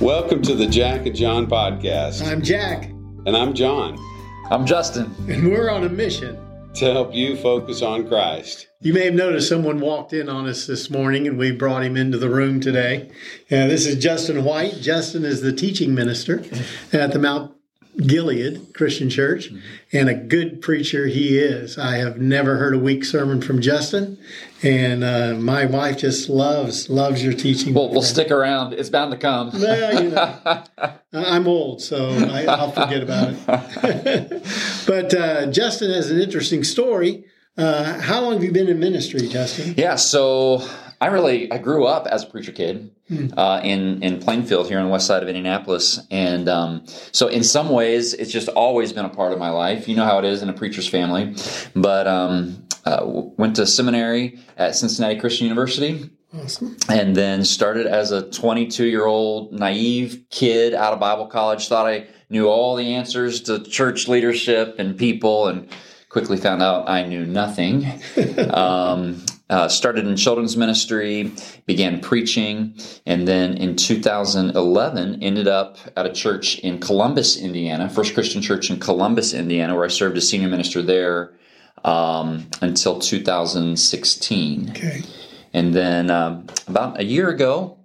Welcome to the Jack and John podcast. I'm Jack, And I'm John I'm Justin. and we're on a mission. to help you focus on Christ. You may have noticed someone walked in on us this morning and we brought him into the room today. Uh, this is Justin White. Justin is the teaching minister at the Mount Gilead Christian Church and a good preacher he is. I have never heard a weak sermon from Justin, and uh, my wife just loves loves your teaching. We'll, we'll stick around. It's bound to come. You know, I'm old, so I, I'll forget about it. but uh, Justin has an interesting story. Uh, how long have you been in ministry, Justin? Yeah, so I really I grew up as a preacher kid uh, in in Plainfield here on the west side of Indianapolis, and um, so in some ways it's just always been a part of my life. You know how it is in a preacher's family, but um, uh, went to seminary at Cincinnati Christian University. Awesome. and then started as a 22 year old naive kid out of Bible college. Thought I knew all the answers to church leadership and people, and quickly found out I knew nothing. um, uh, started in children's ministry, began preaching, and then in 2011 ended up at a church in Columbus, Indiana, First Christian Church in Columbus, Indiana, where I served as senior minister there um, until 2016. Okay. And then um, about a year ago,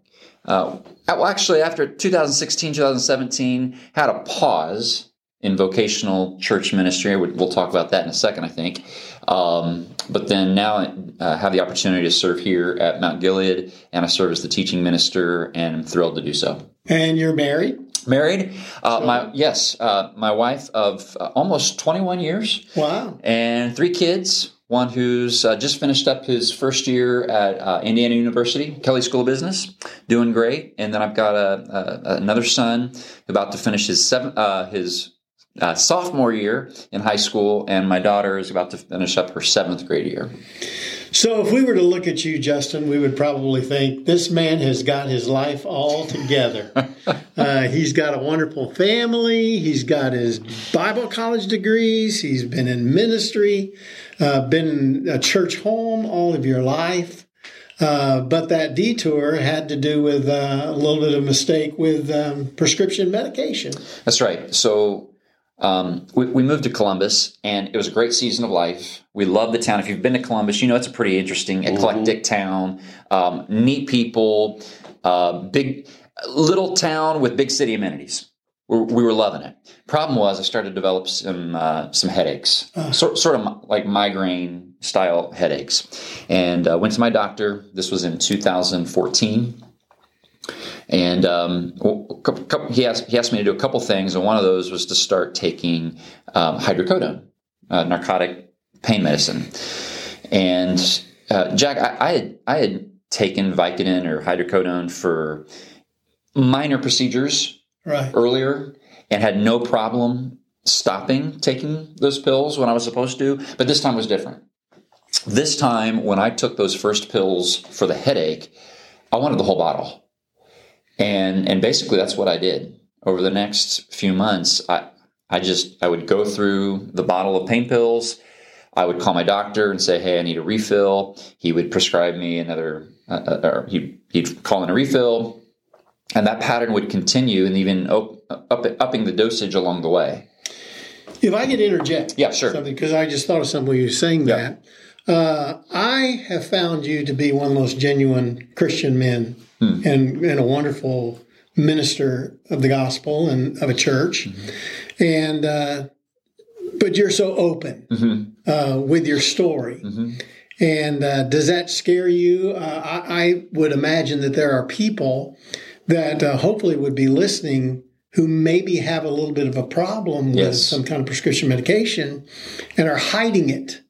uh, well, actually, after 2016, 2017, had a pause in vocational church ministry. We- We'll talk about that in a second, I think. Um, but then now uh, have the opportunity to serve here at Mount Gilead, and I serve as the teaching minister, and I'm thrilled to do so. And you're married? Married, uh, my yes, uh, my wife of uh, almost 21 years Wow. and three kids. One who's uh, just finished up his first year at uh, Indiana University, Kelley School of Business, doing great. And then I've got a, a, another son about to finish his seven, uh, his uh, sophomore year in high school, and my daughter is about to finish up her seventh grade year. So, if we were to look at you, Justin, we would probably think this man has got his life all together. uh, he's got a wonderful family. He's got his Bible college degrees. He's been in ministry, uh, been in a church home all of your life. Uh, but that detour had to do with uh, a little bit of mistake with um, prescription medication. That's right. So um, we, we moved to Columbus, and it was a great season of life. We love the town. If you've been to Columbus, you know it's a pretty interesting, eclectic town. Um, neat people, uh, big little town with big city amenities. We, we were loving it. Problem was, I started to develop some uh, some headaches, sort sort of like migraine style headaches, and uh, went to my doctor. This was in 2014 and um, well, cou- cou- he asked he asked me to do a couple things, and one of those was to start taking um, hydrocodone, uh, narcotic pain medicine. And uh, Jack, I, I had I had taken Vicodin or hydrocodone for minor procedures Right. earlier and had no problem stopping taking those pills when I was supposed to, but this time was different. This time, when I took those first pills for the headache, I wanted the whole bottle. And and basically that's what I did. Over the next few months, I I just I would go through the bottle of pain pills. I would call my doctor and say, "Hey, I need a refill." He would prescribe me another, uh, uh, or he he'd call in a refill, and that pattern would continue, and even op- up, upping the dosage along the way. If I could interject, Yeah, sure. because I just thought of something you were saying Yeah. that. Uh, I have found you to be one of the most genuine Christian men Hmm. and, and a wonderful minister of the gospel and of a church. Mm-hmm. And uh, but you're so open Mm-hmm. uh, with your story. And uh, does that scare you? Uh, I, I would imagine that there are people that uh, hopefully would be listening who maybe have a little bit of a problem with Yes. some kind of prescription medication and are hiding it,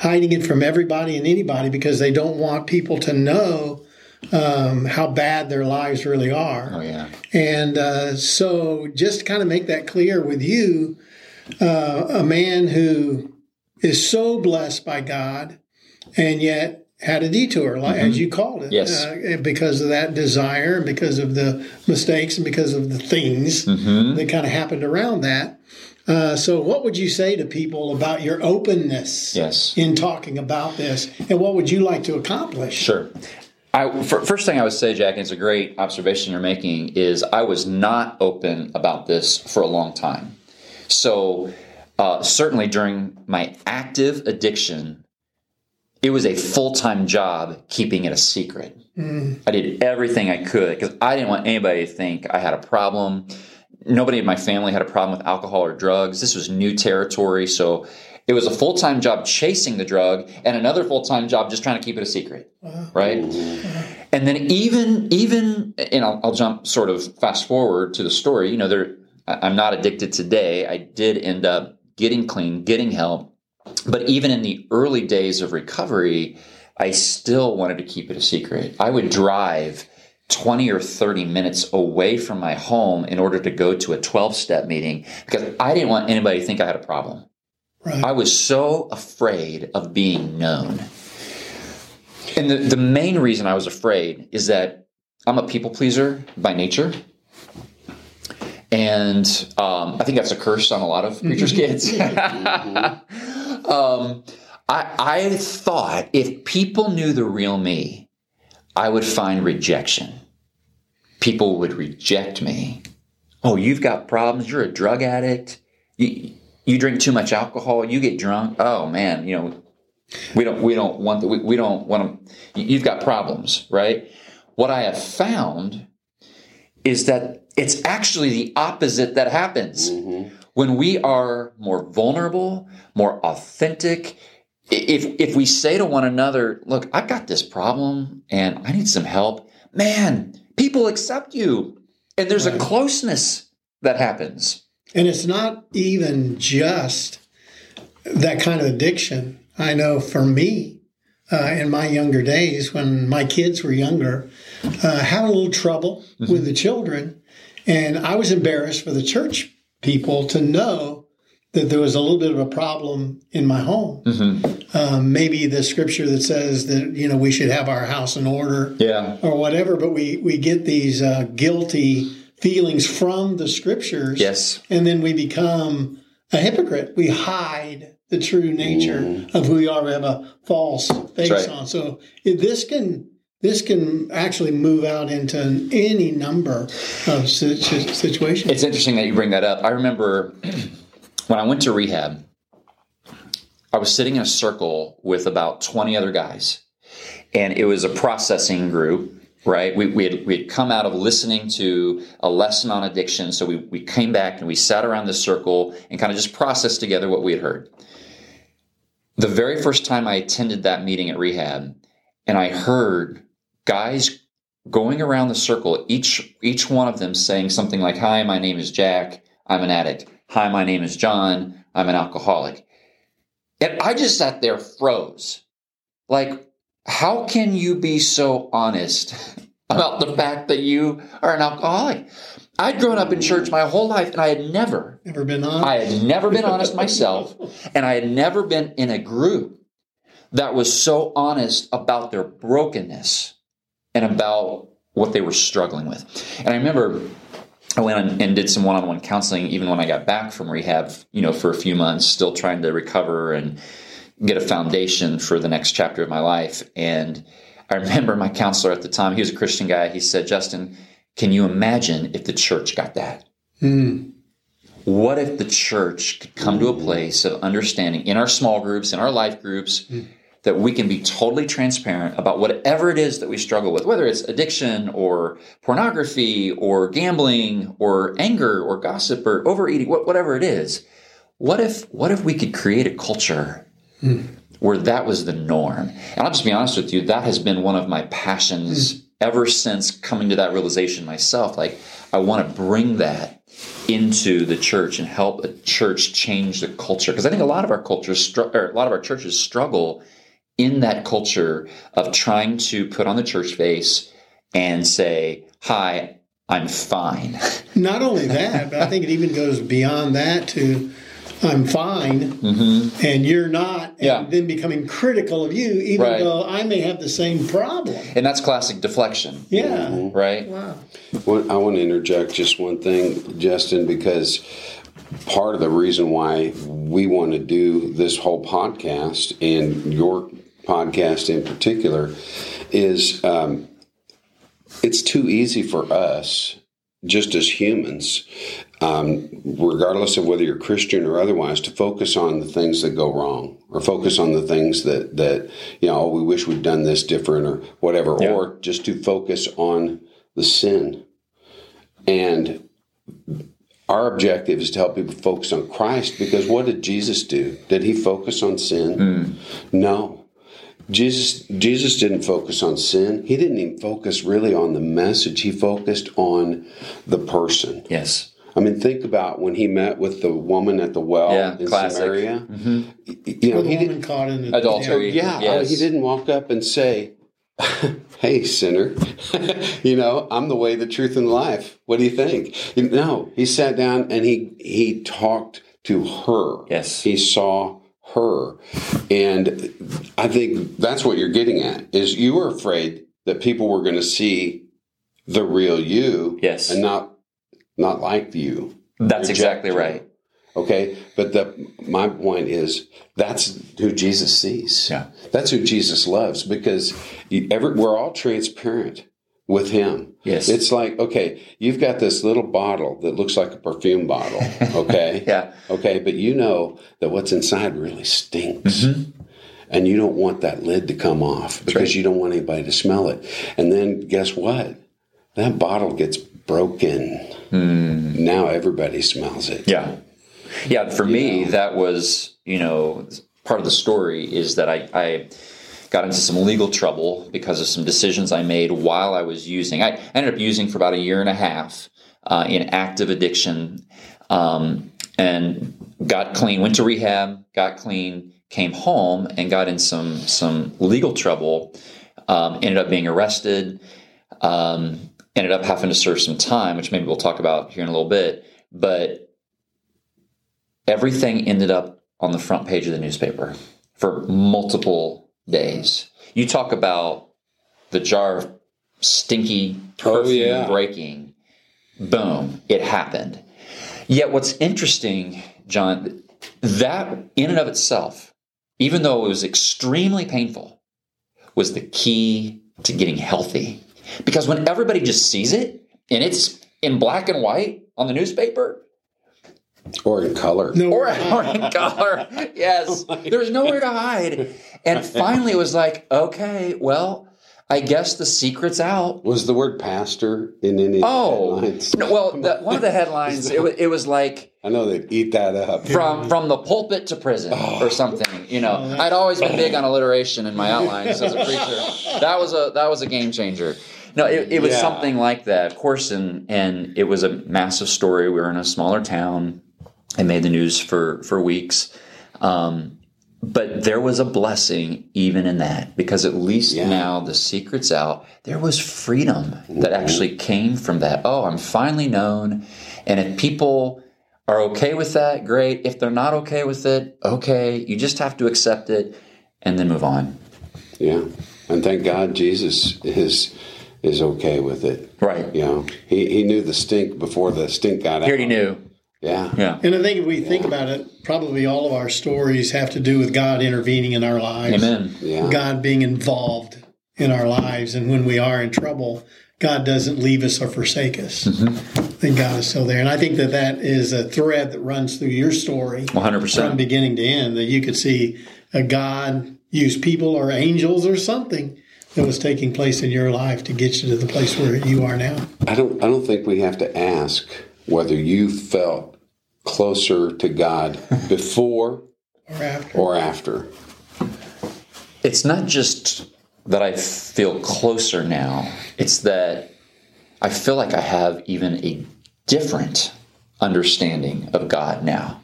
hiding it from everybody and anybody because they don't want people to know um, how bad their lives really are. Oh yeah, And uh, so, just to kind of make that clear with you, uh, a man who is so blessed by God and yet had a detour, like, as you called it, Yes. uh, because of that desire, and because of the mistakes, and because of the things that kind of happened around that. Uh, so, what would you say to people about your openness yes. in talking about this, and what would you like to accomplish? Sure. I first thing I would say, Jack, and it's a great observation you're making, is I was not open about this for a long time. So uh, certainly during my active addiction, it was a full time job keeping it a secret. Mm. I did everything I could because I didn't want anybody to think I had a problem. Nobody in my family had a problem with alcohol or drugs. This was new territory. So it was a full time job chasing the drug and another full time job just trying to keep it a secret. Uh-huh. Right. Uh-huh. And then even, even, and I'll, I'll jump sort of fast forward to the story. You know, there, I'm not addicted today. I did end up getting clean, getting help. But even in the early days of recovery, I still wanted to keep it a secret. I would drive 20 or 30 minutes away from my home in order to go to a 12 step meeting because I didn't want anybody to think I had a problem. Right. I was so afraid of being known. And the, the main reason I was afraid is that I'm a people pleaser by nature. And um, I think that's a curse on a lot of preachers' kids. um, I, I thought if people knew the real me, I would find rejection. People would reject me. Oh, you've got problems. You're a drug addict. You, you drink too much alcohol. You get drunk. Oh man, you know, we don't we don't want the, we, we don't want to. You've got problems, right? What I have found is that it's actually the opposite that happens. Mm-hmm. When we are more vulnerable, more authentic, if if we say to one another, "Look, I've got this problem and I need some help," man, people accept you, and there's right. a closeness that happens. And it's not even just that kind of addiction. I know for me, uh, in my younger days, when my kids were younger, uh, had a little trouble mm-hmm. with the children, and I was embarrassed for the church people to know that there was a little bit of a problem in my home. Mm-hmm. Um, maybe the scripture that says that you know we should have our house in order, yeah, or whatever. But we we get these uh, guilty feelings from the scriptures, yes, and then we become a hypocrite. We hide the true nature mm. of who we are. We have a false face right. on. So this can this can actually move out into any number of situations. It's interesting that you bring that up. I remember when I went to rehab, I was sitting in a circle with about 20 other guys, and it was a processing group. Right, we, we, had, we had come out of listening to a lesson on addiction, so we, we came back and we sat around the circle and kind of just processed together what we had heard. The very first time I attended that meeting at rehab, and I heard guys going around the circle, each each one of them saying something like, "Hi, my name is Jack. I'm an addict. Hi, my name is John. I'm an alcoholic." And I just sat there froze. Like, how can you be so honest about the fact that you are an alcoholic? I'd grown up in church my whole life and I had never never been honest. I had never been honest myself and I had never been in a group that was so honest about their brokenness and about what they were struggling with. And I remember I went and did some one-on-one counseling even when I got back from rehab, you know, for a few months, still trying to recover and get a foundation for the next chapter of my life. And I remember my counselor at the time, he was a Christian guy. He said, Justin, can you imagine if the church got that? Mm. What if the church could come to a place of understanding in our small groups, in our life groups, mm that we can be totally transparent about whatever it is that we struggle with, whether it's addiction or pornography or gambling or anger or gossip or overeating, whatever it is. What if, what if we could create a culture hmm. where that was the norm? And I'll just be honest with you, that has been one of my passions hmm. ever since coming to that realization myself. Like, I want to bring that into the church and help a church change the culture. Because I think a lot of our cultures, or a lot of our churches struggle in that culture of trying to put on the church face and say, Hi, I'm fine. Not only that, but I think it even goes beyond that to I'm fine mm-hmm. and you're not, and yeah. then becoming critical of you, even right. though I may have the same problem. And that's classic deflection. Yeah. Mm-hmm. Right? Wow. Well, I want to interject just one thing, Justin, because part of the reason why we want to do this whole podcast and your podcast in particular is um, it's too easy for us, just as humans, um, regardless of whether you're Christian or otherwise, to focus on the things that go wrong, or focus on the things that that you know oh, we wish we'd done this different or whatever, Yeah. or just to focus on the sin. And our objective is to help people focus on Christ because what did Jesus do? Did he focus on sin? No. Jesus Jesus didn't focus on sin. He didn't even focus really on the message. He focused on the person. Yes. I mean, think about when he met with the woman at the well Yeah, in classic. Samaria. Mm-hmm. Y- You know, the he woman didn't. caught in the Adultery. Yeah, I- Yes. he didn't walk up and say, "Hey, sinner, you know I'm the way, the truth, and life. What do you think?" No, he sat down and he he talked to her. Yes. he saw her, and I think that's what you're getting at. Is you were afraid that people were going to see the real you, Yes. and not not like you. That's Reject exactly you. right. Okay, but the my point is that's who Jesus sees. Yeah. that's who Jesus loves because you, every, we're all transparent with Him. Yes. it's like okay, you've got this little bottle that looks like a perfume bottle. Okay, Yeah. okay, but you know that what's inside really stinks. Mm-hmm. And you don't want that lid to come off because right. you don't want anybody to smell it. And then guess what? That bottle gets broken. Now everybody smells it. Yeah. Yeah. For me, that was, you know, part of the story is that I, I got into some legal trouble because of some decisions I made while I was using. I ended up using for about a year and a half uh, in active addiction um, and got clean, went to rehab, got clean, came home and got in some, some legal trouble, um, ended up being arrested. Um, ended up having to serve some time, which maybe we'll talk about here in a little bit. But everything ended up on the front page of the newspaper for multiple days. You talk about the jar of stinky Oh, perfume yeah. breaking. Boom, it happened. Yet what's interesting, John, that in and of itself, even though it was extremely painful, was the key to getting healthy. Because when everybody just sees it and it's in black and white on the newspaper, Or in color. No, or, or in color. Oh yes. There's nowhere to hide. And finally it was like, okay, well, I guess the secret's out. Was the word pastor in any Oh, headlines? no, well, the, one of the headlines, it, wa- it was like I know they'd eat that up. from from the pulpit to prison Oh. or something. You know, I'd always been big on alliteration in my outlines as a preacher. That was a that was a game changer. No, it, it was Yeah. something like that, of course, and and it was a massive story. We were in a smaller town. It made the news for for weeks. Um, but there was a blessing even in that because at least Yeah. now the secret's out. There was freedom that actually came from that. Oh, I'm finally known. And if people are okay with that, great. If they're not okay with it, okay. You just have to accept it and then move on. Yeah, and thank God Jesus is is okay with it. Right. You know, he, he knew the stink before the stink got He out. already knew. Yeah, Yeah. And I think if we think about it, probably all of our stories have to do with God intervening in our lives. Amen. yeah, God being involved in our lives. And when we are in trouble, God doesn't leave us or forsake us. Then God is still there. And I think that that is a thread that runs through your story from 100%. from beginning to end, that you could see a God use people or angels or something that was taking place in your life to get you to the place where you are now. I don't I don't think we have to ask whether you felt closer to God before Or after. or after. It's not just that I feel closer now, it's that I feel like I have even a different understanding of God now.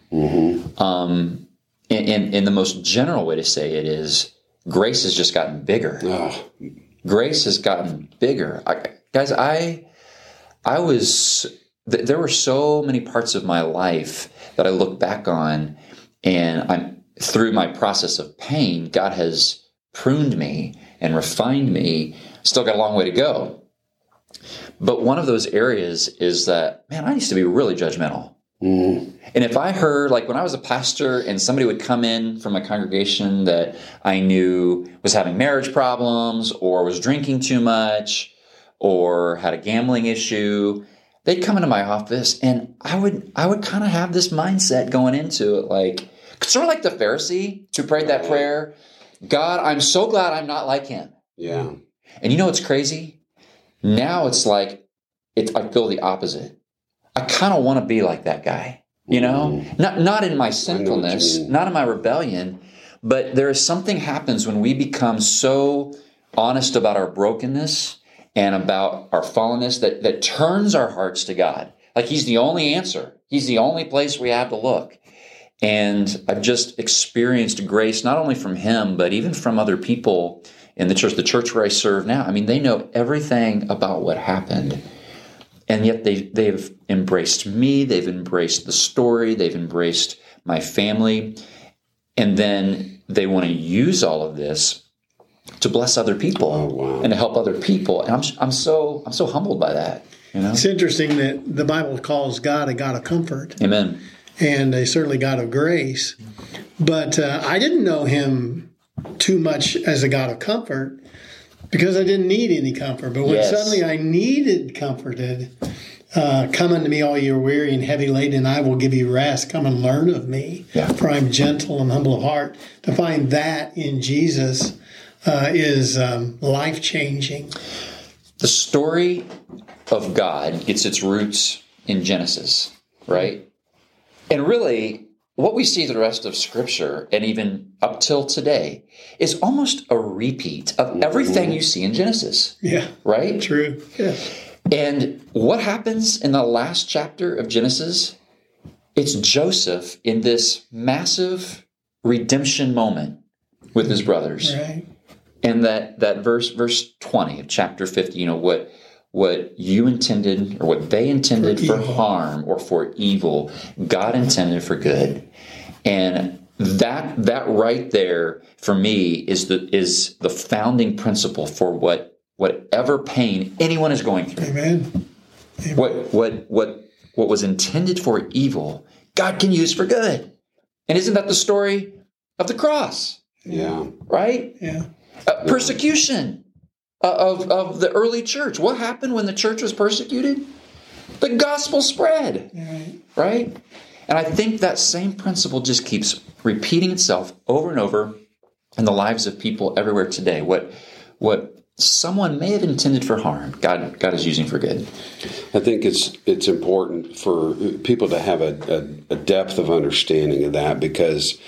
Um, and, and, and the most general way to say it is grace has just gotten bigger. Oh, grace has gotten bigger. I, guys, I I was th- there were so many parts of my life that I look back on, and I'm through my process of pain. God has pruned me and refined me. Still got a long way to go. But one of those areas is that man, I used to be really judgmental. Mm. And if I heard, like when I was a pastor and somebody would come in from a congregation that I knew was having marriage problems or was drinking too much or had a gambling issue, they'd come into my office and I would I would kind of have this mindset going into it like sort of like the Pharisee who prayed that prayer, God, I'm so glad I'm not like him. Yeah. And you know what's crazy? Now it's like it, I feel the opposite. I kind of want to be like that guy. You know, not not in my sinfulness, not in my rebellion, but there is something happens when we become so honest about our brokenness and about our fallenness that that turns our hearts to God. Like He's the only answer. He's the only place we have to look. And I've just experienced grace not only from him, but even from other people in the church, the church where I serve now. I mean, they know everything about what happened. And yet they, they've embraced me, they've embraced the story, they've embraced my family. And then they want to use all of this to bless other people Oh, wow. and to help other people. And I'm, I'm so I'm so humbled by that. You know? It's interesting that the Bible calls God a God of comfort Amen. and a certainly God of grace. But uh, I didn't know him too much as a God of comfort because I didn't need any comfort. But when Yes. suddenly I needed comforted, uh, come unto me, all you are weary and heavy laden, and I will give you rest. Come and learn of me, Yeah. for I am gentle and humble of heart. To find that in Jesus uh, is um, life changing. the story of God gets its roots in Genesis, right? And really, what we see the rest of Scripture, and even up till today, is almost a repeat of everything you see in Genesis, Yeah, right? true. Yeah. And what happens in the last chapter of Genesis? It's Joseph in this massive redemption moment with his brothers Right. And that that verse verse 20 of chapter 50 you know what what you intended or what they intended For for, harm or for evil god intended for good. And that that right there for me is the is the founding principle for what whatever pain anyone is going through. Amen. what what what what was intended for evil god can use for good. And isn't that the story of the cross? Yeah. right? Yeah. Uh, persecution uh, of, of the early church. What happened when the church was persecuted? The gospel spread, Right. right? And I think that same principle just keeps repeating itself over and over in the lives of people everywhere today. What what someone may have intended for harm, God God is using for good. I think it's it's important for people to have a, a, a depth of understanding of that because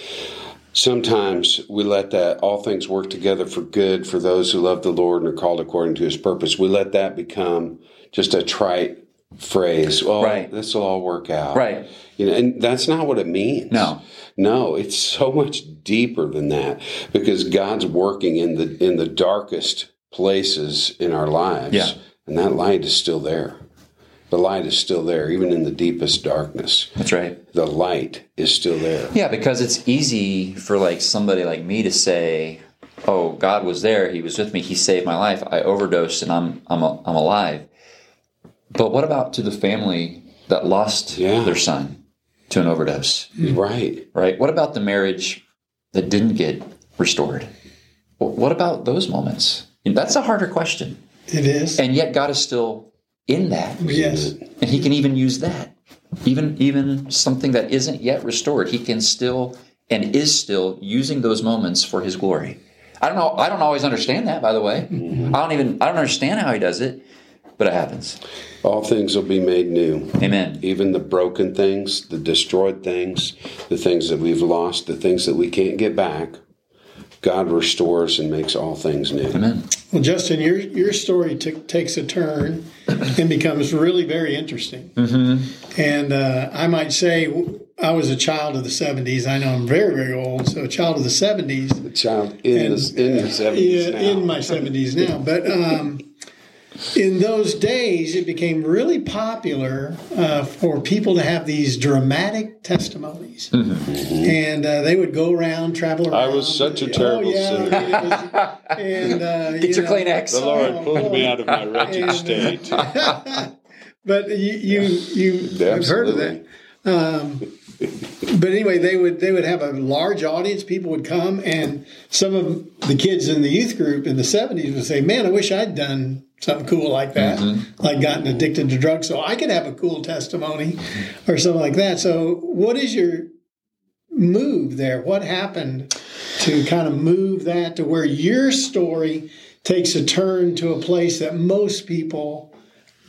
sometimes we let that all things work together for good for those who love the Lord and are called according to His purpose. We let that become just a trite phrase. Well, Right. this will all work out, Right. You know, and that's not what it means. No. no, it's so much deeper than that because God's working in the in the darkest places in our lives, Yeah. and that light is still there. The light is still there, even in the deepest darkness. That's right. The light is still there. Yeah, because it's easy for like somebody like me to say, "Oh, God was there. He was with me. He saved my life. I overdosed, and I'm I'm I'm alive." But what about to the family that lost Yeah. their son to an overdose? Right. Right. What about the marriage that didn't get restored? Well, what about those moments? That's a harder question, It is. and yet God is still in that, yes. and He can even use that, even even something that isn't yet restored. He can still and is still using those moments for His glory. I don't know. I don't always understand that. By the way, mm-hmm. I don't even. I don't understand how He does it, but it happens. All things will be made new. Amen. Even the broken things, the destroyed things, the things that we've lost, the things that we can't get back. God restores and makes all things new. Amen. Well, Justin, your your story t- takes a turn and becomes really very interesting. Mm-hmm. And uh, I might say I was a child of the '70s. I know I'm very very old, so a child of the '70s. The child in, And- the, in the 70s Yeah, now. in my 70s now. But um, in those days, it became really popular uh, for people to have these dramatic testimonies. And uh, they would go around, travel around. I was such a terrible oh, yeah, sinner. was- and, uh, Get you your know, Kleenex. The Lord Oh, pulled me out of my wretched And, uh, state. But you, you, you have heard of that. Um, but anyway, they would they would have a large audience. People would come, and some of the kids in the youth group in the seventies would say, "Man, I wish I'd done something cool like that, like gotten addicted to drugs, so I could have a cool testimony, or something like that." So, what is your move there? What happened to kind of move that to where your story takes a turn to a place that most people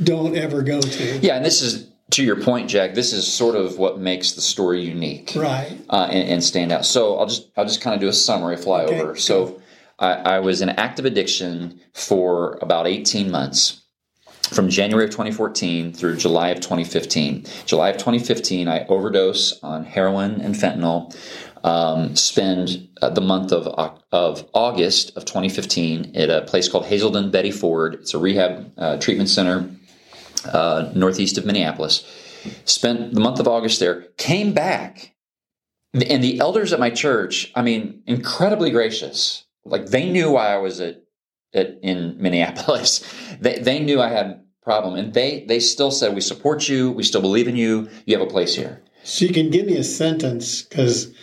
don't ever go to? Yeah, and this is to your point, Jack. This is sort of what makes the story unique, Right. uh, and, and stand out. So I'll just I'll just kind of do a summary, flyover. Okay, So I, I was in active addiction for about eighteen months. From January of 2014 through July of 2015. July of 2015, I overdose on heroin and fentanyl. Um, spend uh, the month of of August of 2015 at a place called Hazelden Betty Ford. It's a rehab uh, treatment center uh, northeast of Minneapolis. Spent the month of August there. Came back, and the elders at my church, I mean, incredibly gracious. Like they knew why I was at, at in Minneapolis. They they knew I had a problem, and they they still said, "We support you. We still believe in you. You have a place here." So you can give me a sentence because,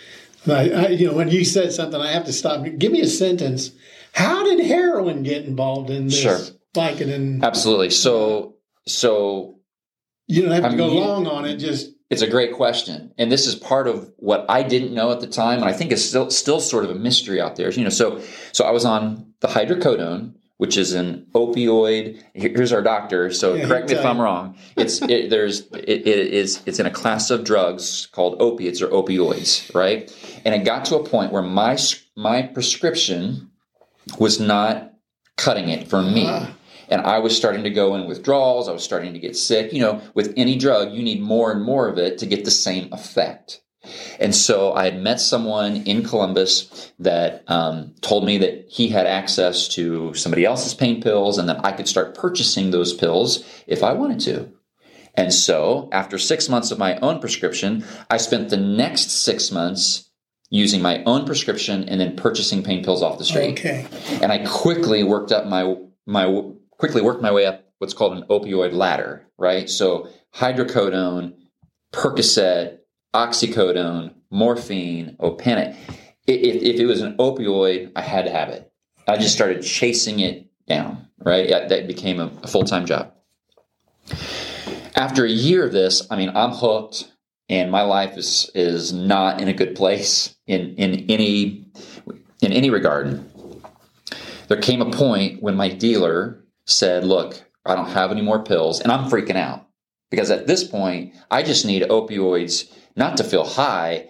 I, I, you know, when you said something, I have to stop. Give me a sentence. How did heroin get involved in this? Sure. Like Vicodin? Absolutely. So so You don't have to I go mean, long on it. Just It's a great question, and this is part of what I didn't know at the time, and I think is still still sort of a mystery out there. You know, so so I was on the hydrocodone, which is an opioid. Here's our doctor. So Yeah, correct me if I'm wrong. It's it, there's it, it is it's in a class of drugs called opiates or opioids, right? And it got to a point where my my prescription was not cutting it for me. Ah. And I was starting to go in withdrawals. I was starting to get sick. You know, with any drug, you need more and more of it to get the same effect. And so I had met someone in Columbus that um, told me that he had access to somebody else's pain pills and that I could start purchasing those pills if I wanted to. And so after six months of my own prescription, I spent the next six months using my own prescription and then purchasing pain pills off the street okay. and I quickly worked up my my quickly worked my way up what's called an opioid ladder, right? So hydrocodone, Percocet, oxycodone, morphine, Opana. If, if it was an opioid, I had to have it. I just started chasing it down, right? That became a, a full time job. After a year of this, I mean, I'm hooked, and my life is is not in a good place in in any in any regard there came a point when my dealer said, Look, I don't have any more pills. And I'm freaking out because at this point, I just need opioids not to feel high,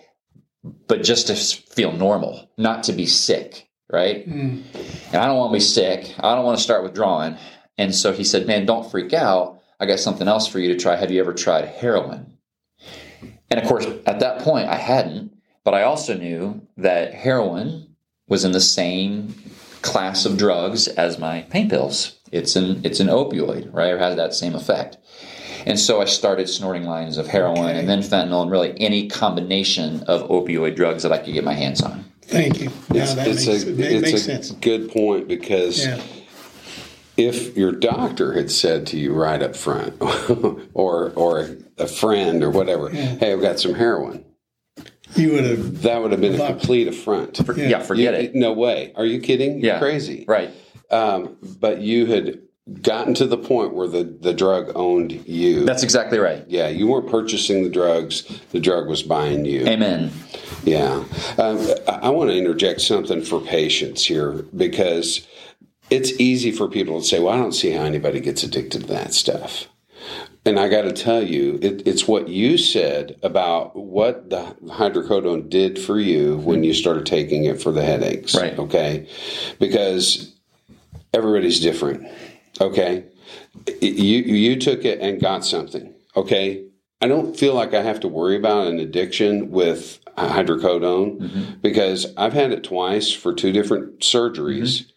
but just to feel normal, not to be sick, right? Mm. And I don't want to be sick. I don't want to start withdrawing. And so he said, Man, don't freak out. I got something else for you to try. Have you ever tried heroin? And of course, at that point, I hadn't, but I also knew that heroin was in the same class of drugs as my pain pills. It's an it's an opioid, right? Or has that same effect. And so I started snorting lines of heroin Okay. and then fentanyl and really any combination of opioid drugs that I could get my hands on. Thank you. Now It's, that it's makes, a, it it's makes a sense. good point because Yeah. if your doctor had said to you right up front, or or a friend or whatever, hey, I've got some heroin, You would have. that would have been a complete affront. Yeah, Yeah. forget You- it. No way. Are you kidding? You're Yeah. crazy. Right. Um, but you had gotten to the point where the, the drug owned you. That's exactly right. yeah, you weren't purchasing the drugs; the drug was buying you. Amen. Yeah. Um, I, I want to interject something for patients here because it's easy for people to say, well, I don't see how anybody gets addicted to that stuff. And I got to tell you, it, it's what you said about what the hydrocodone did for you when you started taking it for the headaches. Right. Okay. Because everybody's different. Okay. You, you took it and got something. Okay. I don't feel like I have to worry about an addiction with hydrocodone mm-hmm. because I've had it twice for two different surgeries. Mm-hmm.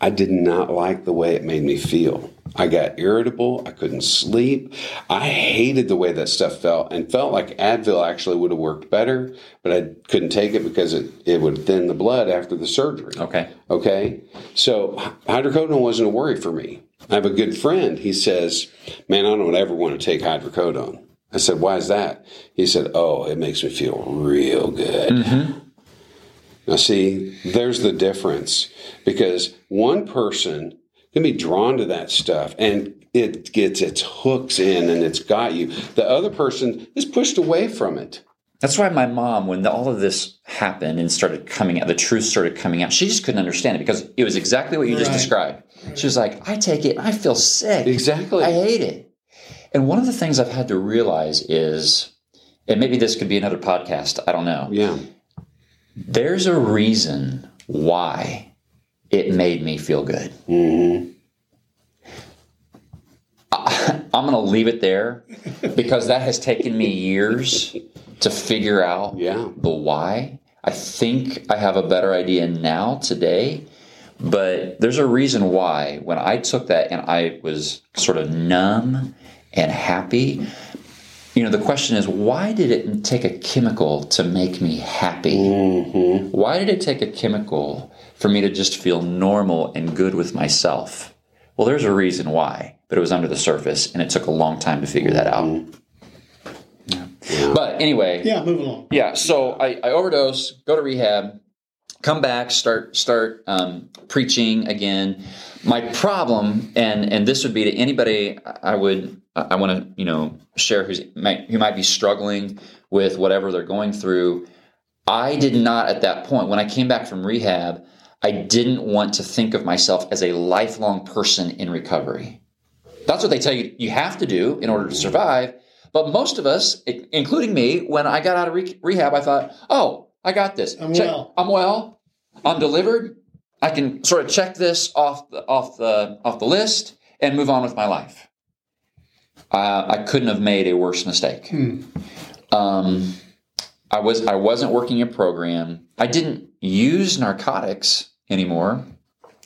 I did not like the way it made me feel. I got irritable. I couldn't sleep. I hated the way that stuff felt and felt like Advil actually would have worked better, but I couldn't take it because it, it would thin the blood after the surgery. Okay. Okay. So hydrocodone wasn't a worry for me. I have a good friend. He says, Man, I don't ever want to take hydrocodone. I said, Why is that? He said, Oh, it makes me feel real good. Mm-hmm. Now, see, there's the difference because one person can be drawn to that stuff and it gets its hooks in and it's got you. The other person is pushed away from it. That's why my mom, when all of this happened and started coming out, the truth started coming out, she just couldn't understand it because it was exactly what you just Right. described. She was like, I take it and I feel sick. Exactly. I hate it. And one of the things I've had to realize is, and maybe this could be another podcast, I don't know. Yeah. There's a reason why it made me feel good. hmm I'm going to leave it there because that has taken me years to figure out Yeah. the why. I think I have a better idea now today, but there's a reason why when I took that and I was sort of numb and happy. You know, the question is, why did it take a chemical to make me happy? hmm Why did it take a chemical for me to just feel normal and good with myself? Well, there's a reason why, but it was under the surface and it took a long time to figure that out. Yeah. But anyway, Yeah, move along. yeah, so I, I overdose, go to rehab, come back, start start um, preaching again. My problem, and and this would be to anybody I would I want to you know share who's might, who might be struggling with whatever they're going through. I did not at that point when I came back from rehab. I didn't want to think of myself as a lifelong person in recovery. That's what they tell you you have to do in order to survive. But most of us, including me, when I got out of re- rehab, I thought, oh, I got this. I'm Check- well. I'm well. I'm delivered. I can sort of check this off the, off the off the list and move on with my life. Uh, I couldn't have made a worse mistake. Hmm. Um, I was I wasn't working a program. I didn't use narcotics anymore,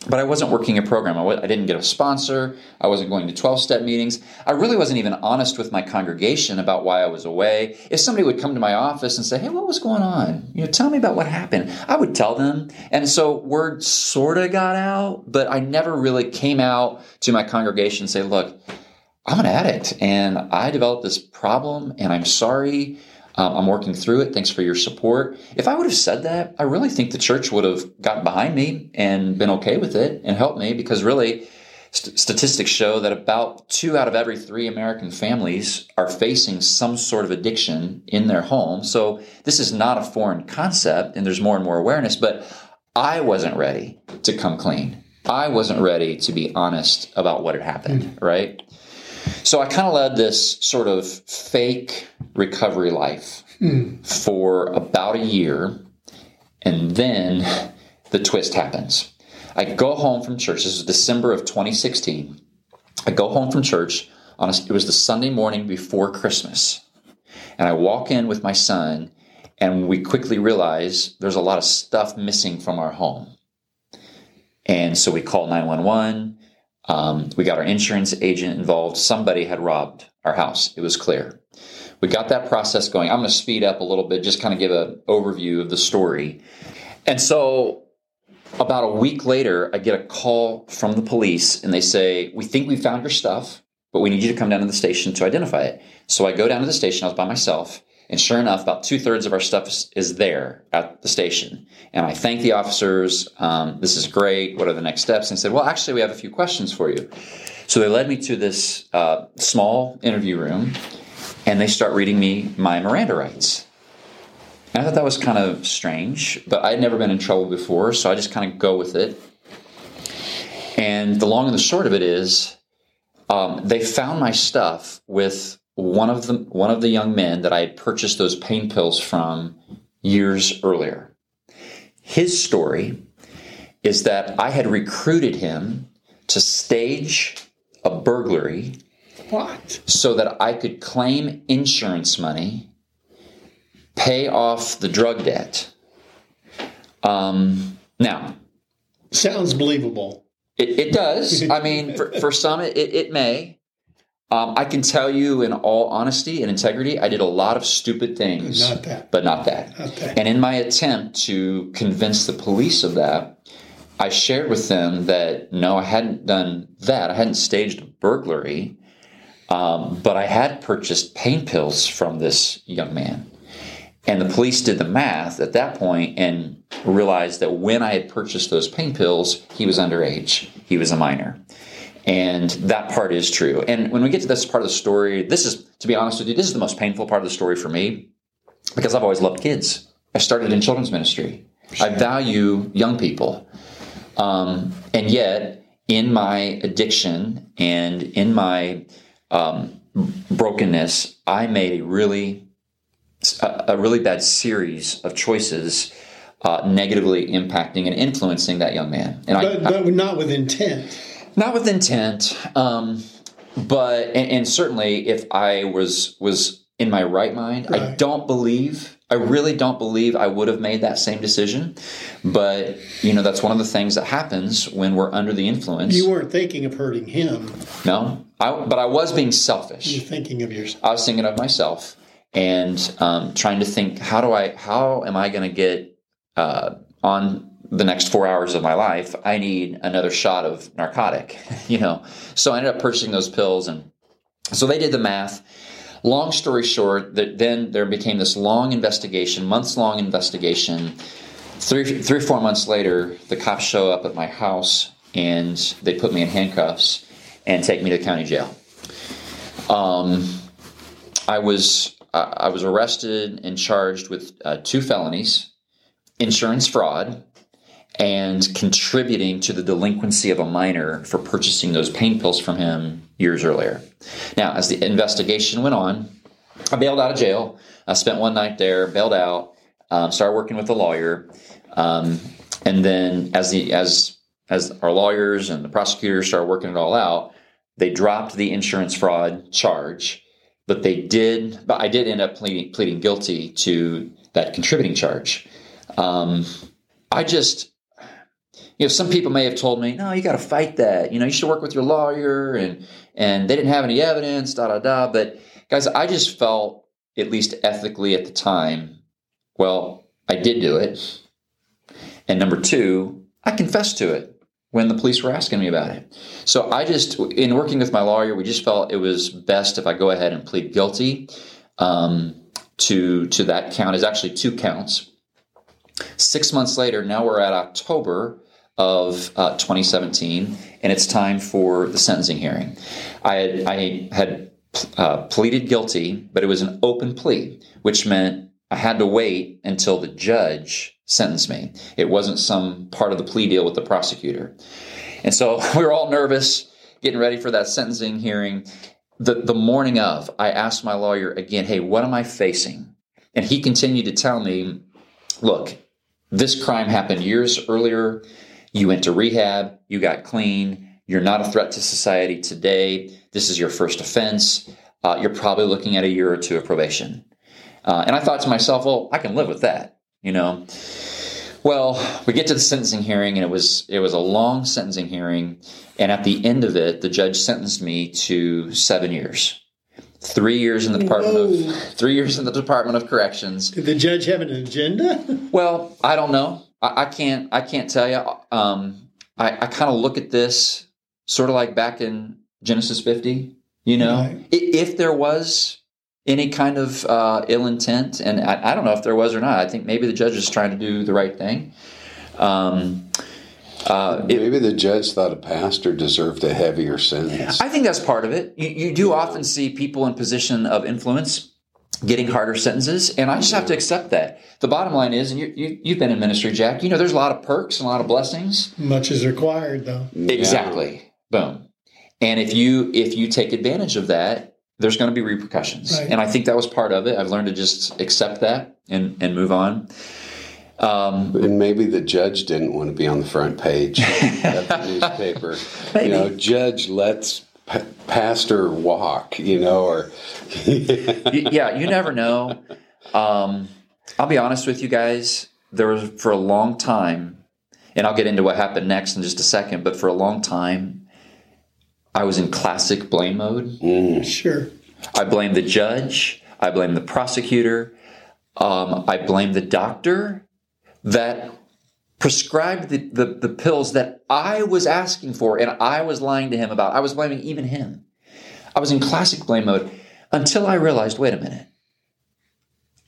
but I wasn't working a program. I w- I didn't get a sponsor. I wasn't going to twelve step meetings. I really wasn't even honest with my congregation about why I was away. If somebody would come to my office and say, "Hey, what was going on? You know, tell me about what happened," I would tell them, and so word sort of got out, but I never really came out to my congregation and say, "Look." I'm an addict and I developed this problem and I'm sorry. Um, I'm working through it. Thanks for your support. If I would have said that, I really think the church would have gotten behind me and been okay with it and helped me because really st- statistics show that about two out of every three American families are facing some sort of addiction in their home. So this is not a foreign concept and there's more and more awareness, but I wasn't ready to come clean. I wasn't ready to be honest about what had happened, right? So I kind of led this sort of fake recovery life hmm. for about a year. And then the twist happens. I go home from church. This is December of 2016. I go home from church on a, it was the Sunday morning before Christmas. And I walk in with my son and we quickly realize there's a lot of stuff missing from our home. And so we call 911. Um, we got our insurance agent involved. Somebody had robbed our house. It was clear. We got that process going. I'm going to speed up a little bit, just kind of give an overview of the story. And so, about a week later, I get a call from the police, and they say, "We think we found your stuff, but we need you to come down to the station to identify it." So I go down to the station. I was by myself, and sure enough, about two thirds of our stuff is, there at the station. And I thank the officers. Um, this is great. What are the next steps? And said, "Well, actually, we have a few questions for you." So they led me to this uh, small interview room, and they start reading me my Miranda rights. And I thought that was kind of strange, but I'd never been in trouble before, so I just kind of go with it. And the long and the short of it is, um, they found my stuff with one of the one of the young men that I had purchased those pain pills from years earlier. His story is that I had recruited him to stage a burglary What? so that I could claim insurance money, pay off the drug debt. Um, now, Sounds believable. it, it does. I mean, for, for some, it, it may. Um, I can tell you in all honesty and integrity, I did a lot of stupid things, Not that. but not that. Not that. And in my attempt to convince the police of that, I shared with them that no, I hadn't done that. I hadn't staged a burglary. Um, but I had purchased pain pills from this young man. And the police did the math at that point and realized that when I had purchased those pain pills, he was underage. He was a minor. And that part is true. And when we get to this part of the story, this is, to be honest with you, this is the most painful part of the story for me because I've always loved kids. I started in children's ministry. I value young people. Um, and yet, in my addiction and in my um, brokenness, I made a really a, really bad series of choices uh, negatively impacting and influencing that young man. And but, I, but not with intent. Not with intent, um, but and, and, certainly if I was was in my right mind, right. I don't believe. I really don't believe I would have made that same decision. But you know that's one of the things that happens when we're under the influence. You weren't thinking of hurting him. No, I, but I was being selfish. You're thinking of yourself. I was thinking of myself and um, trying to think how do I how am I going to get uh, on the next four hours of my life? I need another shot of narcotic, you know. So I ended up purchasing those pills, and so they did the math. Long story short, that then there became this long investigation, months long investigation. Three three or four months later, the cops show up at my house and they put me in handcuffs and take me to the county jail. Um, I was I was arrested and charged with uh, two felonies insurance fraud and contributing to the delinquency of a minor for purchasing those pain pills from him years earlier. Now, as the investigation went on, I bailed out of jail. I spent one night there, bailed out, um, started working with a lawyer, um, and then as the as as our lawyers and the prosecutors started working it all out, they dropped the insurance fraud charge but they did. But I did end up pleading, pleading guilty to that contributing charge. Um, I just, you know, some people may have told me, no, you got to fight that. You know, you should work with your lawyer, and and they didn't have any evidence, da da da. But guys, I just felt, at least ethically at the time, well, I did do it, and number two, I confessed to it when the police were asking me about it. So I just, in working with my lawyer, we just felt it was best if I go ahead and plead guilty um, to to that count. Is actually two counts. Six months later, now we're at October of uh, 2017, and it's time for the sentencing hearing. I had, I had uh, pleaded guilty, but it was an open plea, which meant I had to wait until the judge sentenced me. It wasn't some part of the plea deal with the prosecutor. And so we were all nervous, getting ready for that sentencing hearing. The, the morning of, I asked my lawyer again, hey, what am I facing? And he continued to tell me, look, this crime happened years earlier. You went to rehab, you got clean, you're not a threat to society today. This is your first offense. Uh, you're probably looking at a year or two of probation. Uh, and I thought to myself, well, I can live with that, you know. Well, we get to the sentencing hearing, and it was it was a long sentencing hearing, and at the end of it, the judge sentenced me to seven years, three years in the department Whoa. of three years in the Department of Corrections. Did the judge have an agenda? well, I don't know. I, I can't I can't tell you. Um, I, I kind of look at this sort of like back in Genesis fifty. You know, right. if there was any kind of uh, ill intent. And I, I, don't know if there was or not. I think maybe the judge is trying to do the right thing. Um, uh, maybe it, the judge thought a pastor deserved a heavier sentence. I think that's part of it. You, you do yeah. often see people in position of influence getting harder sentences, and I just have to accept that. The bottom line is, and you, you, you've been in ministry, Jack. You know, there's a lot of perks and a lot of blessings. Much is required, though. Exactly. Yeah. Boom. And if you if you take advantage of that, there's going to be repercussions. Right. And I think that was part of it. I've learned to just accept that and, and move on. Um, and maybe the judge didn't want to be on the front page of the newspaper. Maybe. You know, judge lets p- pastor walk, you know, or. yeah, you never know. Um, I'll be honest with you guys. There was, for a long time, and I'll get into what happened next in just a second, but for a long time, I was in classic blame mode. Mm. Sure. I blame the judge. I blame the prosecutor. Um, I blame the doctor that prescribed the, the, the, pills that I was asking for and I was lying to him about. I was blaming even him. I was in classic blame mode until I realized wait a minute.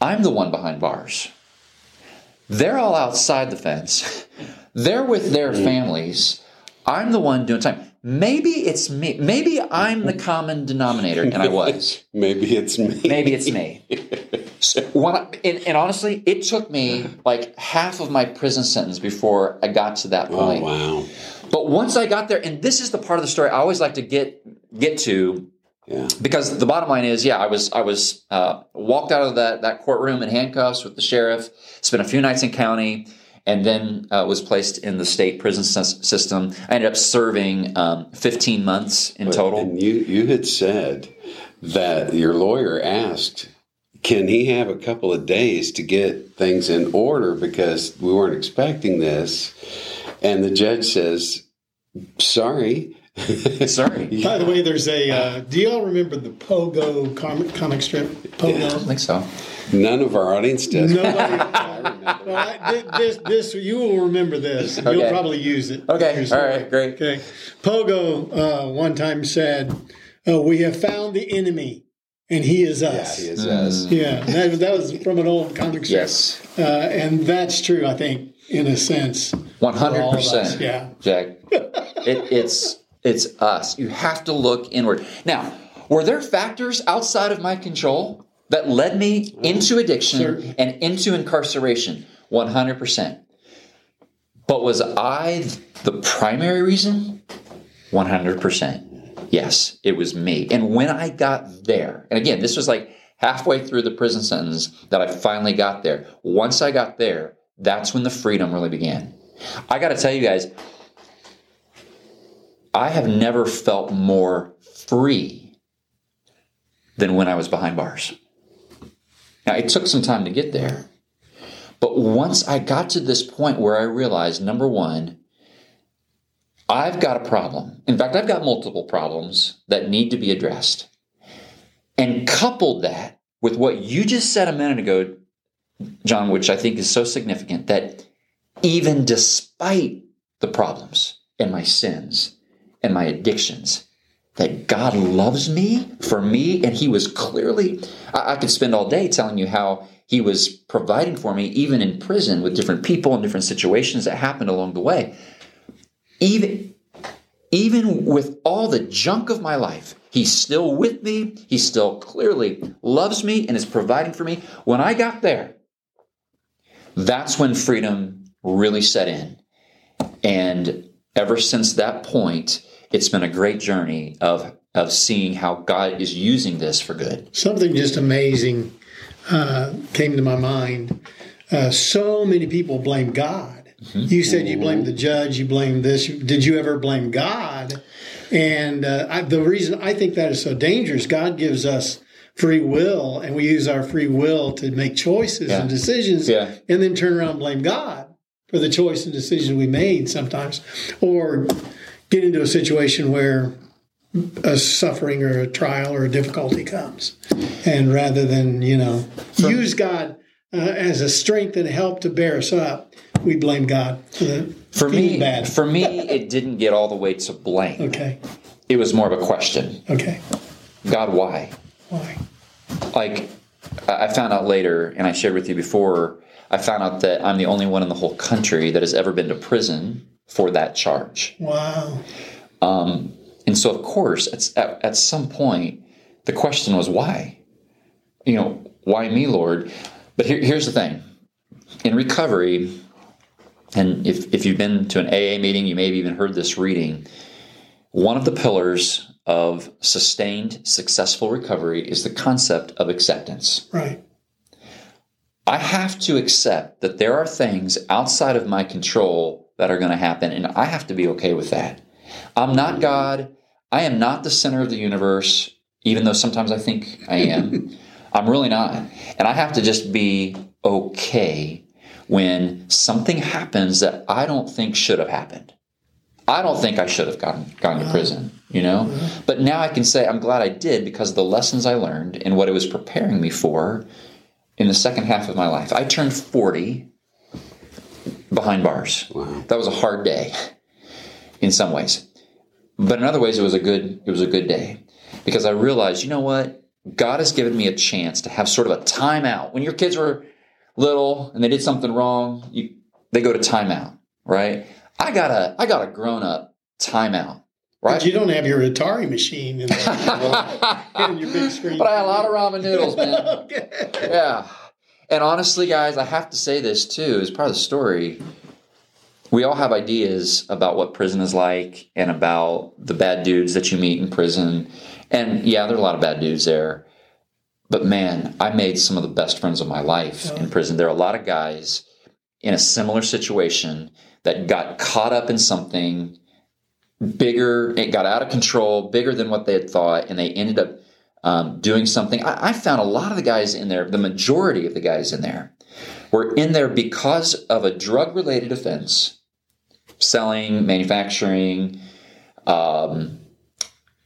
I'm the one behind bars. They're all outside the fence. They're with their mm. families. I'm the one doing time. Maybe it's me. Maybe I'm the common denominator, and I was. Maybe it's me. Maybe it's me. So when I, and, and honestly, it took me like half of my prison sentence before I got to that Oh point. wow. But once I got there, and this is the part of the story I always like to get get to Yeah. because the bottom line is, yeah, I was I was uh, walked out of that that courtroom in handcuffs with the sheriff, spent a few nights in county, and then uh, was placed in the state prison system. I ended up serving um, 15 months in total. And you you had said that your lawyer asked, can he have a couple of days to get things in order because we weren't expecting this? And the judge says, sorry. Sorry, By the way, there's a. Uh, do you all remember the Pogo comic, comic strip? Pogo. I don't think so. None of our audience does. Nobody. well, I, this, this, you will remember this. You'll probably use it. Okay, Here's all the right, great. Okay. Pogo uh, one time said, uh, "We have found the enemy, and he is us. Yeah, us." he is us. Yeah, that, that was from an old comic strip. Yes, uh, and that's true. I think, in a sense, hundred all of us. percent. Yeah. Jack. It, it's it's us. You have to look inward. Now, were there factors outside of my control that led me mm-hmm. into addiction and into incarceration? One hundred percent. But was I the primary reason? One hundred percent. Yes, it was me. And when I got there, and again, this was like halfway through the prison sentence that I finally got there. Once I got there, that's when the freedom really began. I got to tell you guys, I have never felt more free than when I was behind bars. Now, it took some time to get there. But once I got to this point where I realized number one, I've got a problem. In fact, I've got multiple problems that need to be addressed. And coupled that with what you just said a minute ago, John, which I think is so significant that even despite the problems and my sins and my addictions, that God loves me for me, and He was clearly, I, I could spend all day telling you how He was providing for me, even in prison with different people and different situations that happened along the way. Even, even with all the junk of my life, He's still with me. He still clearly loves me and is providing for me. When I got there, that's when freedom really set in. And ever since that point, it's been a great journey of, of seeing how God is using this for good. something just amazing uh, came to my mind. Uh, so many people blame God. You said you blamed the judge, you blamed this. Did you ever blame God? And uh, I, the reason I think that is so dangerous, God gives us free will, and we use our free will to make choices Yeah. and decisions, Yeah. and then turn around and blame God for the choice and decision we made sometimes, or get into a situation where a suffering or a trial or a difficulty comes. And rather than, you know, use God uh, as a strength and help to bear us up, we blame God for, the, For me, bad. for me, it didn't get all the way to blame. okay. It was more of a question. Okay. God, why? Why? like I found out later, and I shared with you before, I found out that I'm the only one in the whole country that has ever been to prison for that charge. Wow. Um, and so, of course, at, at, at some point, the question was, why? You know, why me, Lord? But here, here's the thing in recovery, and if, if you've been to an AA meeting, you may have even heard this reading. One of the pillars of sustained, successful recovery is the concept of acceptance. Right. I have to accept that there are things outside of my control that are going to happen, and I have to be okay with that. I'm not God. I am not the center of the universe, even though sometimes I think I am. I'm really not. And I have to just be okay when something happens that I don't think should have happened. I don't think I should have gone, gone to uh-huh. prison, you know? Uh-huh. But now I can say I'm glad I did because of the lessons I learned and what it was preparing me for in the second half of my life. I turned 40 behind bars. Wow. That was a hard day in some ways. but in other ways, it was a good it was a good day because I realized, you know what, God has given me a chance to have sort of a timeout. When your kids were little and they did something wrong, you, they go to timeout, right? I got a I got a grown up timeout. Right. But you don't have your Atari machine in, in your big screen. But I had a lot of ramen noodles, man. okay. yeah. And honestly, guys, I have to say this too, as part of the story. We all have ideas about what prison is like and about the bad dudes that you meet in prison. And yeah, there are a lot of bad dudes there. But man, I made some of the best friends of my life in prison. There are a lot of guys in a similar situation that got caught up in something bigger, it got out of control, bigger than what they had thought, and they ended up um, doing something. I, I found a lot of the guys in there, the majority of the guys in there, were in there because of a drug related offense, selling, manufacturing, um,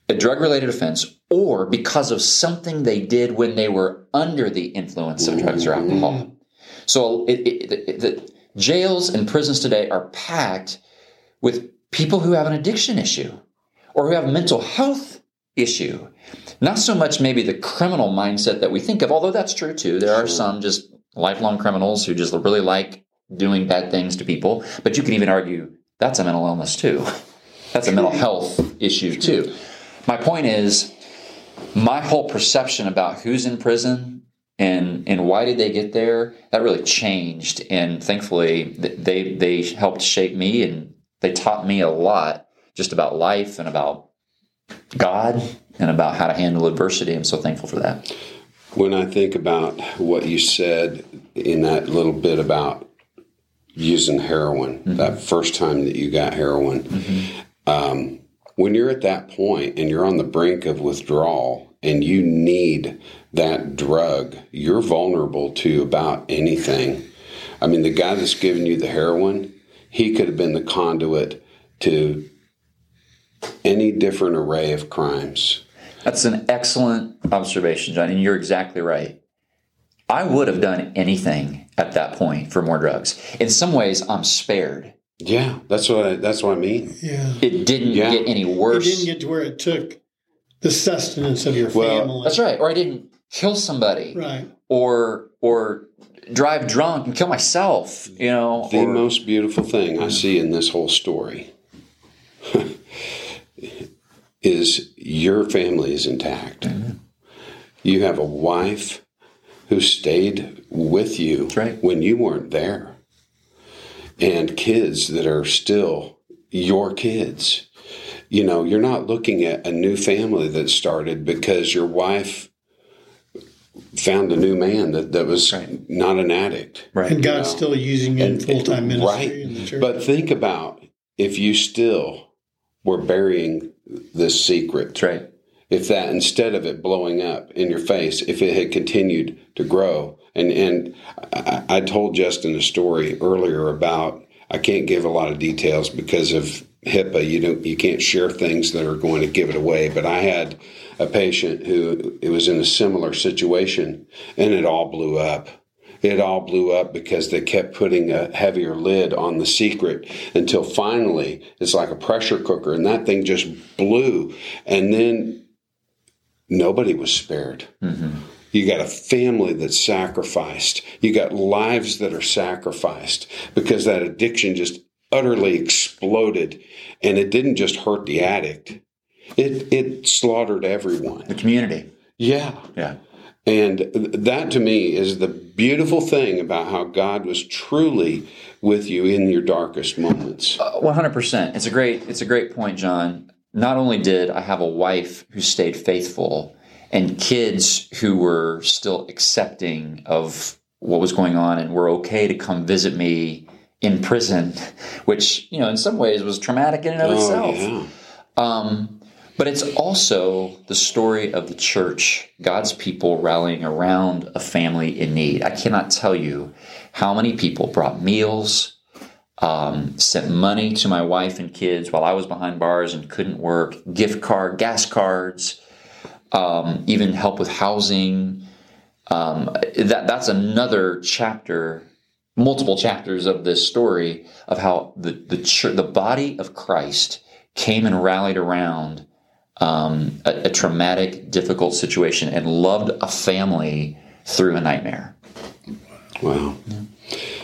a drug related offense, or because of something they did when they were under the influence of drugs or alcohol. So it, it, it, the jails and prisons today are packed with people who have an addiction issue or who have mental health issue. Not so much maybe the criminal mindset that we think of, although that's true too. There are some just lifelong criminals who just really like doing bad things to people. But you can even argue that's a mental illness too. That's a mental health issue too. My point is, my whole perception about who's in prison and and why did they get there that really changed. And thankfully, they they helped shape me and they taught me a lot just about life and about God and about how to handle adversity. I'm so thankful for that. When I think about what you said in that little bit about using heroin, mm-hmm. that first time that you got heroin, mm-hmm. um, when you're at that point and you're on the brink of withdrawal and you need that drug, you're vulnerable to about anything. I mean, the guy that's giving you the heroin, he could have been the conduit to any different array of crimes. That's an excellent observation, John, and you're exactly right. I would have done anything at that point for more drugs. In some ways, I'm spared. Yeah, that's what I, that's what I mean. Yeah, it didn't yeah. get any worse. It didn't get to where it took the sustenance of your well, family. That's right. Or I didn't kill somebody. Right. Or or drive drunk and kill myself. You know. The or, most beautiful thing I see in this whole story is your family is intact. Mm-hmm. You have a wife who stayed with you right. when you weren't there, and kids that are still your kids. You know, you're not looking at a new family that started because your wife found a new man that, that was right. not an addict. Right. And God's know? still using you in full time ministry right. in the church. But think about if you still were burying this secret. That's right. If that instead of it blowing up in your face, if it had continued to grow, and and I, I told Justin a story earlier about I can't give a lot of details because of HIPAA. You don't you can't share things that are going to give it away. But I had a patient who it was in a similar situation, and it all blew up it all blew up because they kept putting a heavier lid on the secret until finally it's like a pressure cooker and that thing just blew. And then nobody was spared. Mm-hmm. You got a family that's sacrificed. You got lives that are sacrificed because that addiction just utterly exploded. And it didn't just hurt the addict, it, it slaughtered everyone. The community. Yeah. Yeah. And that to me is the beautiful thing about how God was truly with you in your darkest moments. Uh, one hundred percent. It's a great. It's a great point, John. Not only did I have a wife who stayed faithful, and kids who were still accepting of what was going on and were okay to come visit me in prison, which you know in some ways was traumatic in and of oh, itself. Yeah. Um, but it's also the story of the church, God's people rallying around a family in need. I cannot tell you how many people brought meals, um, sent money to my wife and kids while I was behind bars and couldn't work, gift card, gas cards, um, even help with housing. Um, that that's another chapter, multiple chapters of this story of how the the church, the body of Christ came and rallied around um, a, a traumatic, difficult situation and loved a family through a nightmare. Wow.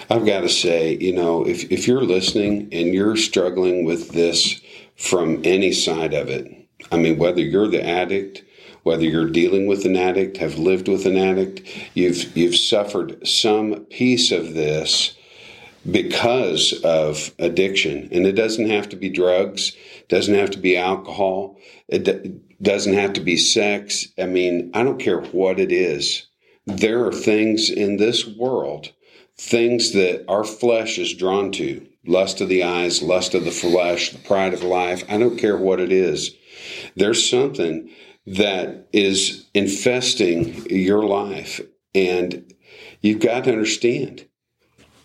I've got to say, you know, if, if you're listening and you're struggling with this from any side of it, I mean, whether you're the addict, whether you're dealing with an addict, have lived with an addict, you've you've suffered some piece of this because of addiction, and it doesn't have to be drugs, doesn't have to be alcohol, it doesn't have to be sex. I mean, I don't care what it is. There are things in this world, things that our flesh is drawn to lust of the eyes, lust of the flesh, the pride of life. I don't care what it is. There's something that is infesting your life, and you've got to understand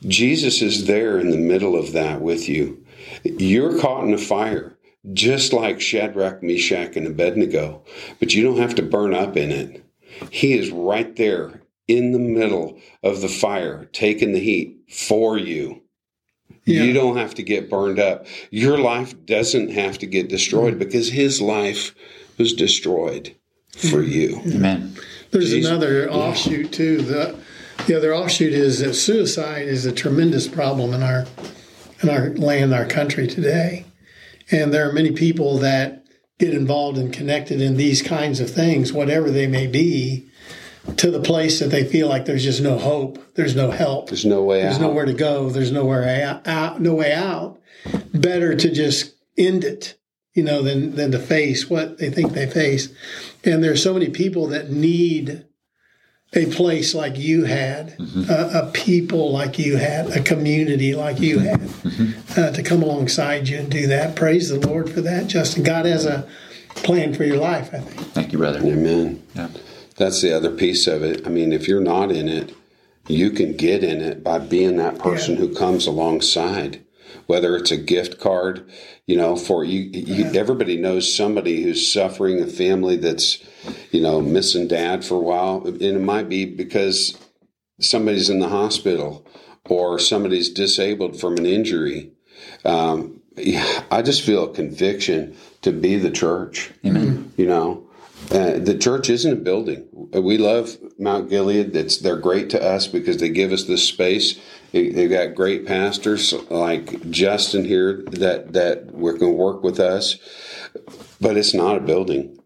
Jesus is there in the middle of that with you. You're caught in a fire, just like Shadrach, Meshach, and Abednego, but you don't have to burn up in it. He is right there in the middle of the fire, taking the heat for you. Yeah. You don't have to get burned up. Your life doesn't have to get destroyed because his life was destroyed for mm-hmm. you. Amen. There's Jesus. another offshoot too. The the other offshoot is that suicide is a tremendous problem in our in our land, our country today, and there are many people that get involved and connected in these kinds of things, whatever they may be, to the place that they feel like there's just no hope, there's no help, there's no way there's out, there's nowhere to go, there's nowhere out, no way out. Better to just end it, you know, than than to face what they think they face. And there's so many people that need a place like you had, mm-hmm. a, a, people like you had, a community like you had, mm-hmm. uh, to come alongside you and do that. Praise the Lord for that, Justin. God has a plan for your life, I think. Thank you, brother. Amen. Yeah. That's the other piece of it. I mean, if you're not in it, you can get in it by being that person yeah. who comes alongside whether it's a gift card, you know, for you, you everybody knows somebody who's suffering, a family that's, you know, missing dad for a while. And it might be because somebody's in the hospital or somebody's disabled from an injury. Um, I just feel a conviction to be the church. Amen. You know, uh, the church isn't a building. We love Mount Gilead. It's they're great to us because they give us this space. They've got great pastors like Justin here that that can work with us. But it's not a building.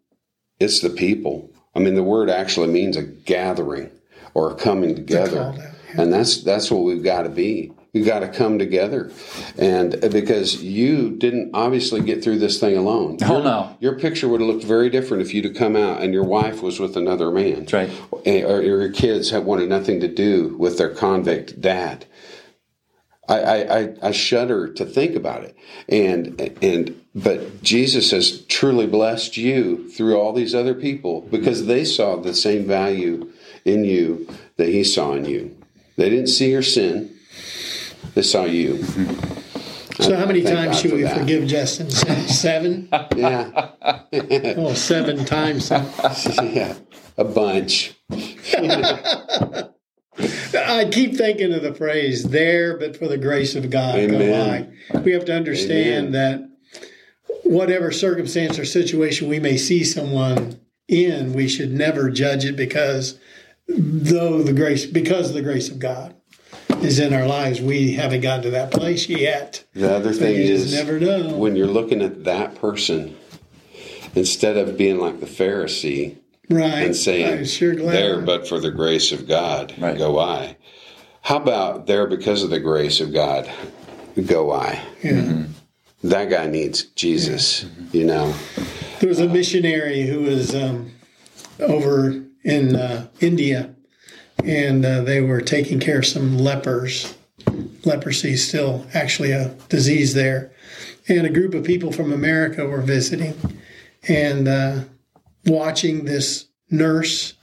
It's the people. I mean, the word actually means a gathering or a coming together, and that's that's what we've got to be. You got to come together, and uh, because you didn't obviously get through this thing alone. Oh your, no, your picture would have looked very different if you'd have come out and your wife was with another man. That's right. Or your kids had wanted nothing to do with their convict dad. I, I, I shudder to think about it, and and but Jesus has truly blessed you through all these other people because they saw the same value in you that He saw in you. They didn't see your sin they saw you. So, how many times should for we that. forgive Justin? Seven? yeah. oh, seven times. yeah, a bunch. I keep thinking of the phrase "there, but for the grace of God." Amen. We have to understand that whatever circumstance or situation we may see someone in, we should never judge it because though the grace because of the grace of God is in our lives. We haven't gotten to that place yet. The other thing is, never know. when you're looking at that person, instead of being like the Pharisee right, and saying, sure "There, but for the grace of God, right. go I." How about there because of the grace of God, go I? Yeah. Mm-hmm. That guy needs Jesus. Yeah. You know, there was a missionary who was um, over in uh, India and uh, they were taking care of some lepers. Leprosy is still actually a disease there. And a group of people from America were visiting and uh, watching this nurse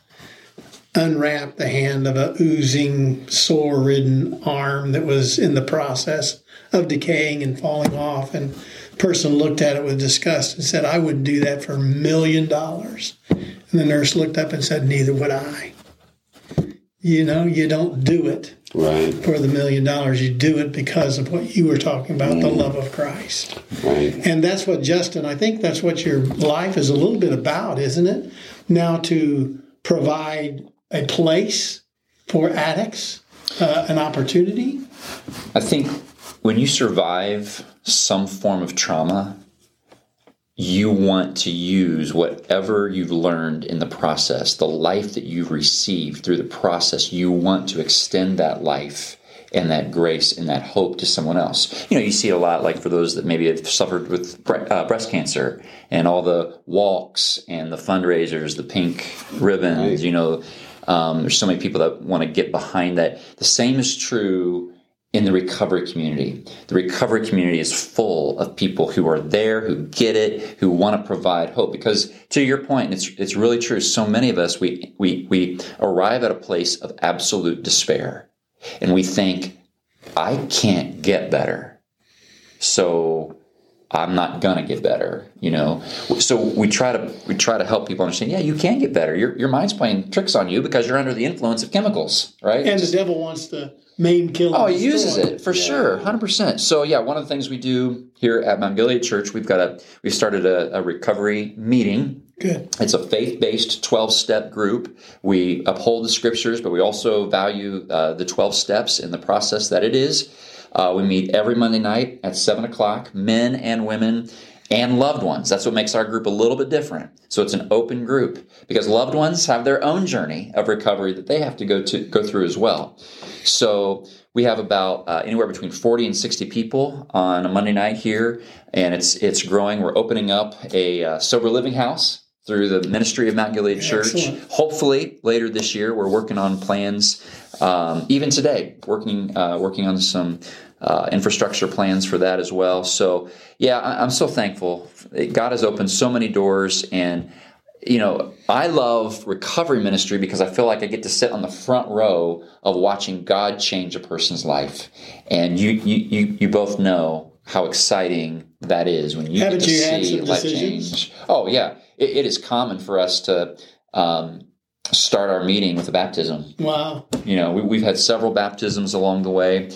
unwrap the hand of a oozing, sore ridden arm that was in the process of decaying and falling off. And the person looked at it with disgust and said, I wouldn't do that for a million dollars. And the nurse looked up and said, Neither would I you know, you don't do it. Right. for the million dollars. You do it because of what you were talking about, the love of Christ. Right. And that's what Justin, I think that's what your life is a little bit about, isn't it? Now to provide a place for addicts, uh, an opportunity. I think when you survive some form of trauma, you want to use whatever you've learned in the process, the life that you've received through the process, you want to extend that life and that grace and that hope to someone else. You know, you see it a lot like for those that maybe have suffered with bre- uh, breast cancer and all the walks and the fundraisers, the pink ribbons, Right. you know, um, there's so many people that want to get behind that. The same is true in the recovery community. The recovery community is full of people who are there, who get it, who want to provide hope. Because to your point, it's it's really true. So many of us we we we arrive at a place of absolute despair, and we think, I can't get better, so I'm not gonna get better. You know, so we try to we try to help people understand. Yeah, you can get better. Your your mind's playing tricks on you because you're under the influence of chemicals, right? And the devil wants to maim, kill, Oh, he uses it for sure, hundred percent. So yeah, one of the things we do here at Mount Gilead Church, we've got a we've started a, a recovery meeting. Good. It's a faith-based twelve-step group. We uphold the scriptures, but we also value uh, the twelve steps in the process that it is. Uh, we meet every Monday night at seven o'clock, men and women. And loved ones. That's what makes our group a little bit different. So it's an open group because loved ones have their own journey of recovery that they have to go to go through as well. So we have about uh, anywhere between 40 and 60 people on a Monday night here, and it's it's growing. We're opening up a uh, sober living house through the ministry of Mount Gilead Church. Excellent. Hopefully later this year, we're working on plans. Um, even today, working uh, working on some uh, infrastructure plans for that as well. So yeah, I, I'm so thankful. God has opened so many doors and you know, I love recovery ministry because I feel like I get to sit on the front row of watching God change a person's life. And you you you, you both know how exciting that is when you Haven't get to you see life decisions? change. Oh yeah, it, it is common for us to um, start our meeting with a baptism. Wow. You know, we, we've had several baptisms along the way.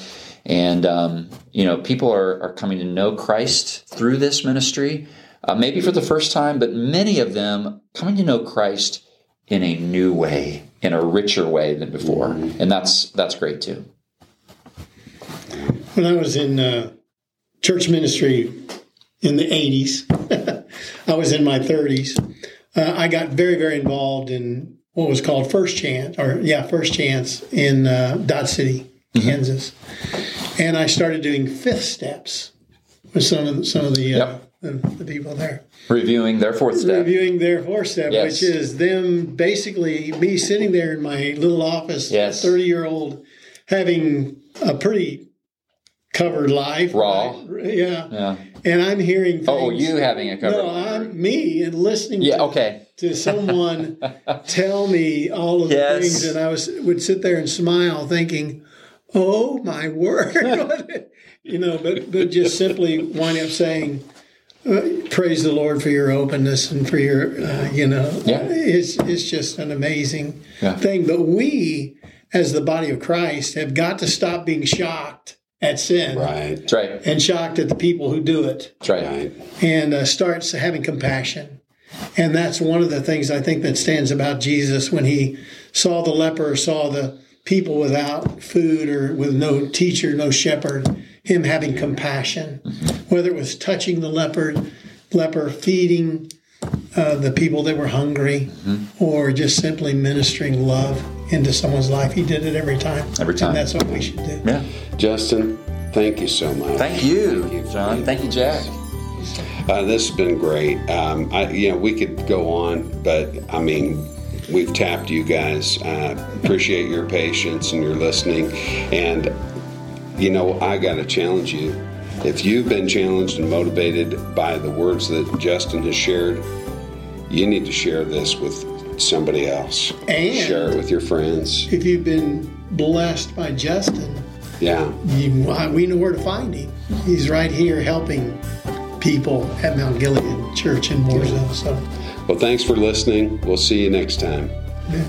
And, um, you know, people are, are coming to know Christ through this ministry, uh, maybe for the first time, but many of them coming to know Christ in a new way, in a richer way than before. And that's, that's great too. When I was in uh, church ministry in the 80s, I was in my 30s. Uh, I got very, very involved in what was called First Chance, or yeah, First Chance in uh, Dodge City, Kansas. And I started doing fifth steps with some of the, some of the, uh, Yep. the, the people there. Reviewing their fourth step. reviewing their fourth step, Yes. which is them basically me sitting there in my little office, Yes. thirty year old, having a pretty covered life, Raw. right? yeah. Yeah. And I'm hearing, things, Oh, you having a cover. no, I'm me and listening, yeah, to, okay. to someone tell me all of the things, and I was would sit there and smile, thinking, "Oh my word," you know, but but just simply wind up saying. Uh, praise the Lord for your openness and for your, uh, you know, Yeah. it's it's just an amazing Yeah. thing. But we, as the body of Christ, have got to stop being shocked at sin Right. That's right. and shocked at the people who do it That's right. Right. and uh, starts having compassion. And that's one of the things I think that stands about Jesus when he saw the leper, saw the people without food or with no teacher, no shepherd, him having compassion, whether it was touching the leopard, leper, feeding uh, the people that were hungry, or just simply ministering love into someone's life. He did it every time. Every time. And that's what we should do. Yeah. Justin, thank you so much. Thank you, Thank you. John. Thank you, Jack. Uh, this has been great. Um, I, you know, we could go on, but I mean, we've tapped you guys. Uh, appreciate your patience and your listening. And you know, I got to challenge you. If you've been challenged and motivated by the words that Justin has shared, you need to share this with somebody else. And- share it with your friends. If you've been blessed by Justin, Yeah. you, we know where to find him. He's right here helping people at Mount Gilead Church in Mooresville. So, Well, thanks for listening. We'll see you next time. yeah.